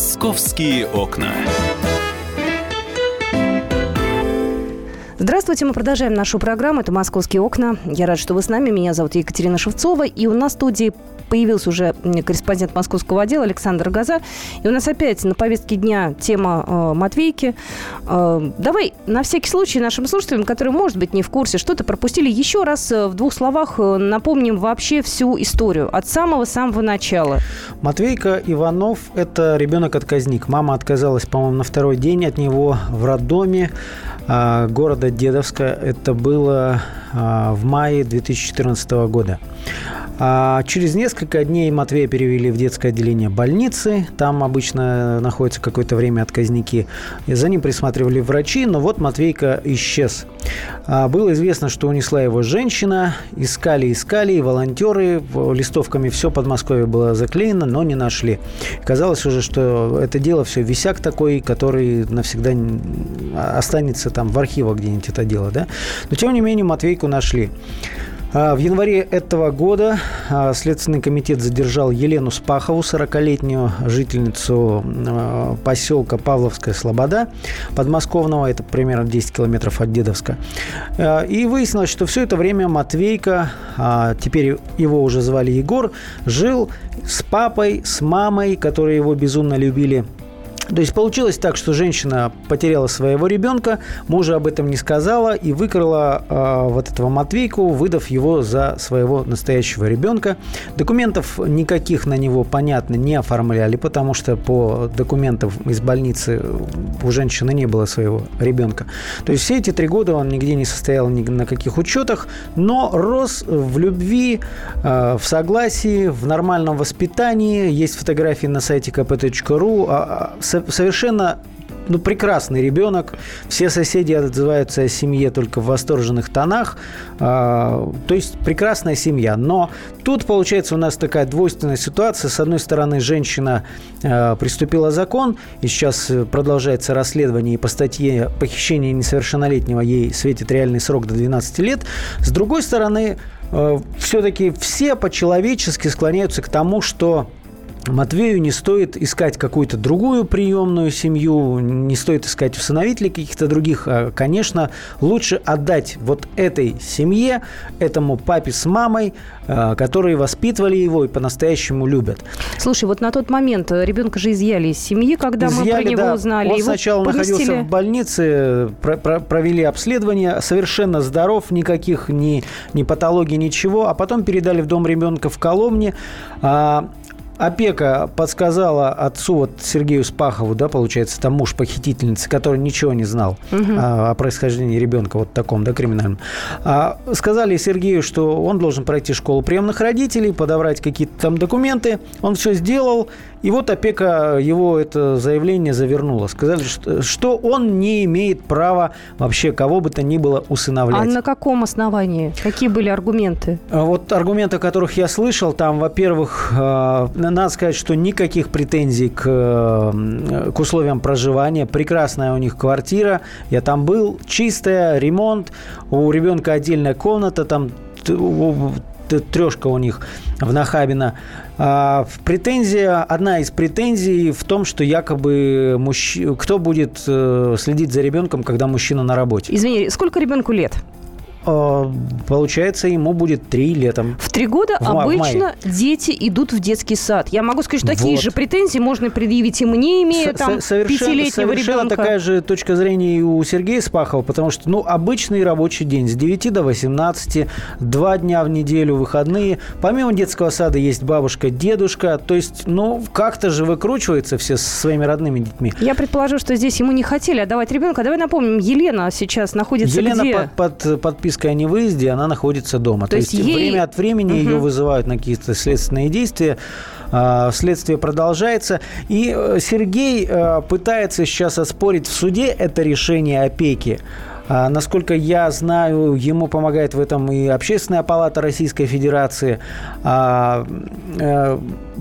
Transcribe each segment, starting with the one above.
Московские окна. Здравствуйте, мы продолжаем нашу программу. Это «Московские окна». Я рад, что вы с нами. Меня зовут Екатерина Шевцова. И у нас в студии появился уже корреспондент московского отдела Александр Газа. И у нас опять на повестке дня тема э, Матвейки. Э, давай на всякий случай нашим слушателям, которые, может быть, не в курсе, что-то пропустили, еще раз э, в двух словах э, напомним вообще всю историю от самого-самого начала. Матвейка Иванов – это ребенок-отказник. Мама отказалась, по-моему, на второй день от него в роддоме. А, города Дедовска. Это было а, в мае 2014 года. А через несколько дней Матвея перевели в детское отделение больницы. Там обычно находятся какое-то время отказники. И за ним присматривали врачи, но вот Матвейка исчез. А было известно, что унесла его женщина. Искали, искали, и волонтеры листовками все Подмосковье было заклеено, но не нашли. Казалось уже, что это дело все висяк такой, который навсегда останется там в архивах где-нибудь это дело. Да? Но тем не менее Матвейку нашли. А, в январе этого года а, Следственный комитет задержал Елену Спахову, 40-летнюю жительницу а, поселка Павловская Слобода, подмосковного, это примерно 10 километров от Дедовска. И выяснилось, что все это время Матвейка, теперь его уже звали Егор, жил с папой, с мамой, которые его безумно любили – то есть получилось так, что женщина потеряла своего ребенка, мужа об этом не сказала и выкрала э, вот этого Матвейку, выдав его за своего настоящего ребенка. Документов никаких на него, понятно, не оформляли, потому что по документам из больницы у женщины не было своего ребенка. То есть все эти три года он нигде не состоял ни на каких учетах, но рос в любви, э, в согласии, в нормальном воспитании. Есть фотографии на сайте kp.ru совершенно ну, прекрасный ребенок. Все соседи отзываются о семье только в восторженных тонах. А, то есть прекрасная семья. Но тут получается у нас такая двойственная ситуация. С одной стороны, женщина а, приступила закон, и сейчас продолжается расследование, и по статье похищения несовершеннолетнего ей светит реальный срок до 12 лет. С другой стороны, а, все-таки все по-человечески склоняются к тому, что Матвею не стоит искать какую-то другую приемную семью, не стоит искать усыновителей каких-то других. А, конечно, лучше отдать вот этой семье, этому папе с мамой, а, которые воспитывали его и по-настоящему любят. Слушай, вот на тот момент ребенка же изъяли из семьи, когда изъяли, мы про него да. узнали. Он его сначала поместили... находился в больнице, про про провели обследование, совершенно здоров, никаких ни, ни патологий, ничего, а потом передали в дом ребенка в Коломне. А, опека подсказала отцу, вот Сергею Спахову, да, получается, там муж похитительницы, который ничего не знал угу. о, о происхождении ребенка вот таком, да, криминальном. А, сказали Сергею, что он должен пройти школу приемных родителей, подобрать какие-то там документы. Он все сделал, и вот опека его это заявление завернула. Сказали, что, что он не имеет права вообще кого бы то ни было усыновлять. А на каком основании? Какие были аргументы? А вот аргументы, которых я слышал, там, во-первых, э, надо сказать, что никаких претензий к, э, к условиям проживания. Прекрасная у них квартира. Я там был. Чистая, ремонт. У ребенка отдельная комната. Там трешка у них в Нахабино. А, претензия, одна из претензий в том, что якобы мужч... кто будет э, следить за ребенком, когда мужчина на работе. Извини, сколько ребенку лет? А, получается, ему будет три летом. В три года в обычно в дети идут в детский сад. Я могу сказать, что такие вот. же претензии можно предъявить и мне, имея С там пятилетнего совершенно ребенка. такая же точка зрения и у Сергея Спахова, потому что, ну, обычный рабочий день с 9 до 18, два дня в неделю, выходные. Помимо детского сада есть бабушка, дедушка. То есть, ну, как-то же выкручивается все со своими родными детьми. Я предположу, что здесь ему не хотели отдавать ребенка. Давай напомним, Елена сейчас находится Елена где? под, под подпиской пропиской о невыезде, она находится дома. То, То есть, есть ей... время от времени угу. ее вызывают на какие-то следственные действия. А, следствие продолжается. И э, Сергей э, пытается сейчас оспорить в суде это решение опеки. А, насколько я знаю, ему помогает в этом и Общественная палата Российской Федерации. А, э,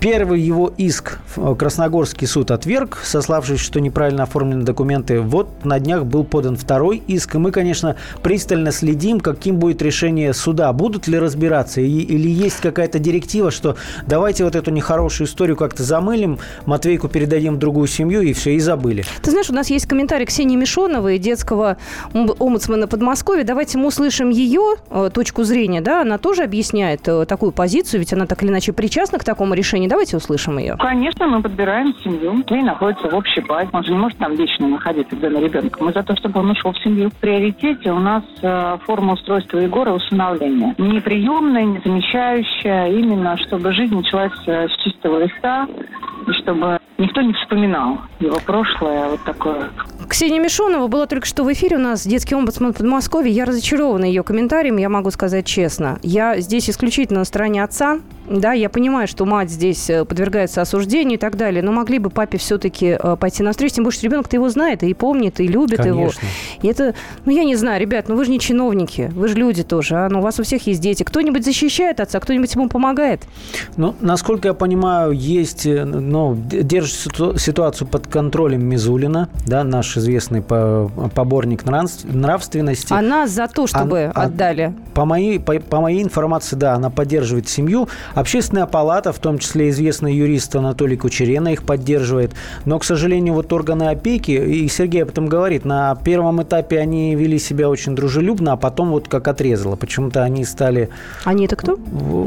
первый его иск Красногорский суд отверг, сославшись, что неправильно оформлены документы. Вот на днях был подан второй иск, и мы, конечно, пристально следим, каким будет решение суда. Будут ли разбираться, или есть какая-то директива, что давайте вот эту нехорошую историю как-то замылим, Матвейку передадим в другую семью, и все, и забыли. Ты знаешь, у нас есть комментарий Ксении Мишоновой, детского омбудсмена Подмосковья. Давайте мы услышим ее э, точку зрения. Да? Она тоже объясняет э, такую позицию, ведь она так или иначе причастна к такому решению. Давайте услышим ее. Конечно, мы подбираем семью. Ей находится в общей базе. Он же не может там вечно находиться, где на ребенка. Мы за то, чтобы он ушел в семью. В приоритете у нас э, форма устройства Егора усыновления. Не приемная, не замещающая. Именно, чтобы жизнь началась с чистого листа. Чтобы никто не вспоминал его прошлое вот такое. Ксения Мишонова была только что в эфире у нас, детский омбудсмен Подмосковья. Я разочарована ее комментарием, я могу сказать честно. Я здесь исключительно на стороне отца, да, я понимаю, что мать здесь э, подвергается осуждению и так далее, но могли бы папе все-таки э, пойти навстречу, тем более, что ребенок-то его знает и помнит, и любит Конечно. его. И это, ну, я не знаю, ребят, ну вы же не чиновники, вы же люди тоже, а? Ну, у вас у всех есть дети. Кто-нибудь защищает отца, кто-нибудь ему помогает? Ну, насколько я понимаю, есть, ну, держит ситуацию под контролем Мизулина, да, наш известный поборник нравственности. Она за то, чтобы а, отдали. По моей, по, по моей информации, да, она поддерживает семью. Общественная палата, в том числе известный юрист Анатолий Кучерена, их поддерживает. Но, к сожалению, вот органы опеки, и Сергей об этом говорит, на первом этапе они вели себя очень дружелюбно, а потом вот как отрезало. Почему-то они стали... Они это кто?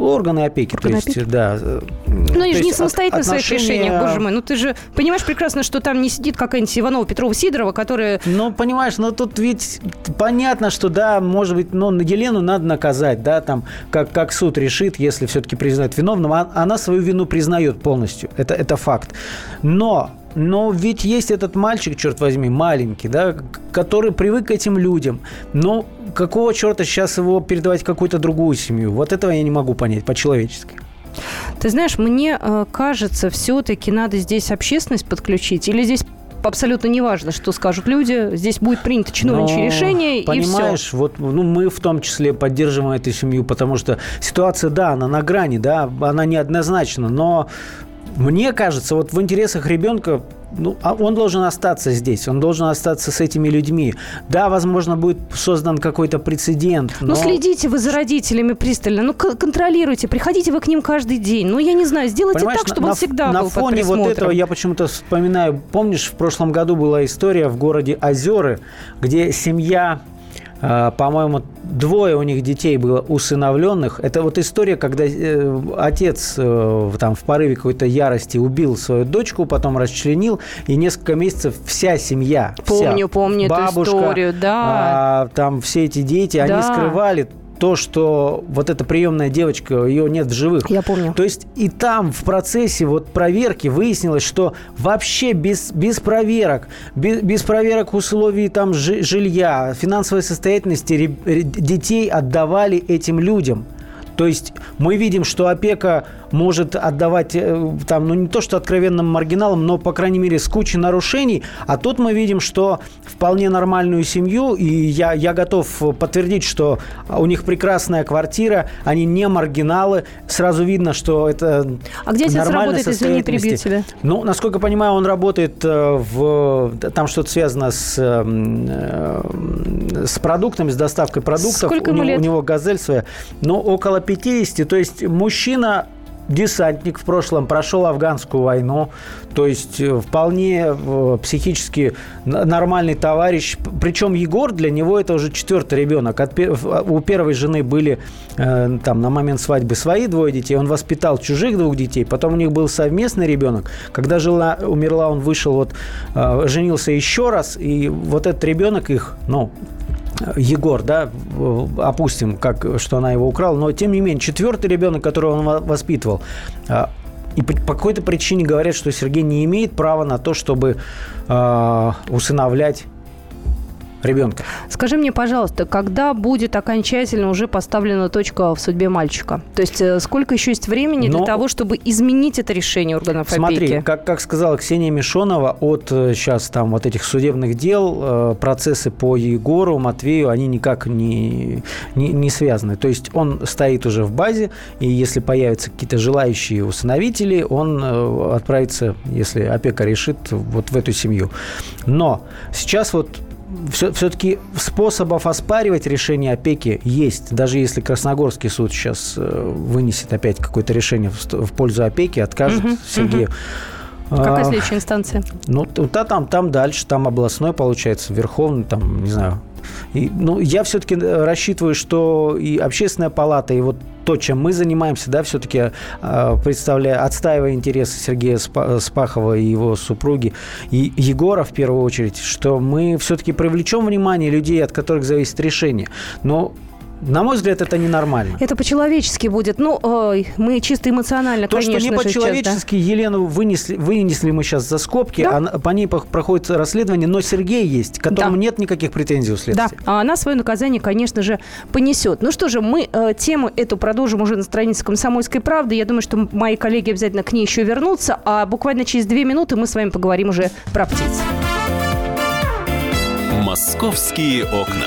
Органы опеки. Органы то есть, опеки? да. Ну, они же не самостоятельно отношения... своих решениях, боже мой. Ну, ты же понимаешь прекрасно, что там не сидит какая-нибудь Иванова, Петрова, Сидорова, которая... Ну, понимаешь, ну, тут ведь понятно, что, да, может быть, ну, на Елену надо наказать, да, там, как, как суд решит, если все-таки признают виновным, а, она свою вину признает полностью. Это, это факт. Но но ведь есть этот мальчик, черт возьми, маленький, да, который привык к этим людям. Но какого черта сейчас его передавать в какую-то другую семью? Вот этого я не могу понять по-человечески. Ты знаешь, мне э, кажется, все-таки надо здесь общественность подключить, или здесь абсолютно неважно, что скажут люди. Здесь будет принято чиновничье решение, понимаешь, и все. вот ну, мы в том числе поддерживаем эту семью, потому что ситуация, да, она на грани, да, она неоднозначна, но мне кажется, вот в интересах ребенка ну, а он должен остаться здесь, он должен остаться с этими людьми. Да, возможно, будет создан какой-то прецедент. Но... Ну, следите вы за родителями пристально, ну, контролируйте, приходите вы к ним каждый день. Ну, я не знаю, сделайте Понимаешь, так, чтобы на, он всегда на был На фоне вот этого я почему-то вспоминаю, помнишь, в прошлом году была история в городе Озеры, где семья по-моему, двое у них детей было усыновленных. Это вот история, когда э, отец э, там в порыве какой-то ярости убил свою дочку, потом расчленил, и несколько месяцев вся семья, помню, вся, помню бабушка, эту историю, да, а, там все эти дети, да. они скрывали то, что вот эта приемная девочка, ее нет в живых. Я помню. То есть и там в процессе вот проверки выяснилось, что вообще без, без проверок, без, без проверок условий там жилья, финансовой состоятельности детей отдавали этим людям. То есть мы видим, что опека может отдавать э, там, ну не то что откровенным маргиналам, но, по крайней мере, с кучей нарушений. А тут мы видим, что вполне нормальную семью, и я, я готов подтвердить, что у них прекрасная квартира, они не маргиналы. Сразу видно, что это А где отец работает, извини, перебью тебя? Ну, насколько я понимаю, он работает э, в... Там что-то связано с, э, с продуктами, с доставкой продуктов. Сколько у, ему него, лет? у него газель своя. Ну, около 50. То есть мужчина десантник в прошлом, прошел афганскую войну, то есть э, вполне э, психически нормальный товарищ. Причем Егор для него это уже четвертый ребенок. От, у первой жены были э, там на момент свадьбы свои двое детей, он воспитал чужих двух детей, потом у них был совместный ребенок. Когда жила, умерла, он вышел, вот, женился еще раз, и вот этот ребенок их, ну, Егор, да, опустим, как, что она его украла, но тем не менее, четвертый ребенок, которого он воспитывал, а, и по какой-то причине говорят, что Сергей не имеет права на то, чтобы э, усыновлять ребенка. Скажи мне, пожалуйста, когда будет окончательно уже поставлена точка в судьбе мальчика? То есть э, сколько еще есть времени Но... для того, чтобы изменить это решение органов Смотри, опеки? Смотри, как, как сказала Ксения Мишонова, от сейчас э, там вот этих судебных дел э, процессы по Егору, Матвею, они никак не, не, не связаны. То есть он стоит уже в базе, и если появятся какие-то желающие усыновители, он отправится, если опека решит, вот в эту семью. Но сейчас вот все, все-таки способов оспаривать решение опеки есть. Даже если Красногорский суд сейчас э, вынесет опять какое-то решение в, в пользу опеки, откажет угу, Сергею. Угу. Какая следующая инстанция? Ну, та, там, там дальше, там областной, получается, верховный, там, не знаю, и, ну, я все-таки э, рассчитываю, что и общественная палата, и вот то, чем мы занимаемся, да, все-таки э, представляя, отстаивая интересы Сергея Спахова и его супруги, и Егора в первую очередь, что мы все-таки привлечем внимание людей, от которых зависит решение. Но на мой взгляд, это ненормально. Это по-человечески будет. Ну, э, мы чисто эмоционально, То, конечно что не по-человечески, да? Елену вынесли, вынесли мы сейчас за скобки, да? а по ней проходит расследование, но Сергей есть, которому да. нет никаких претензий у следствия. Да, а она свое наказание, конечно же, понесет. Ну что же, мы э, тему эту продолжим уже на странице «Комсомольской правды». Я думаю, что мои коллеги обязательно к ней еще вернутся, а буквально через две минуты мы с вами поговорим уже про птиц. «Московские окна».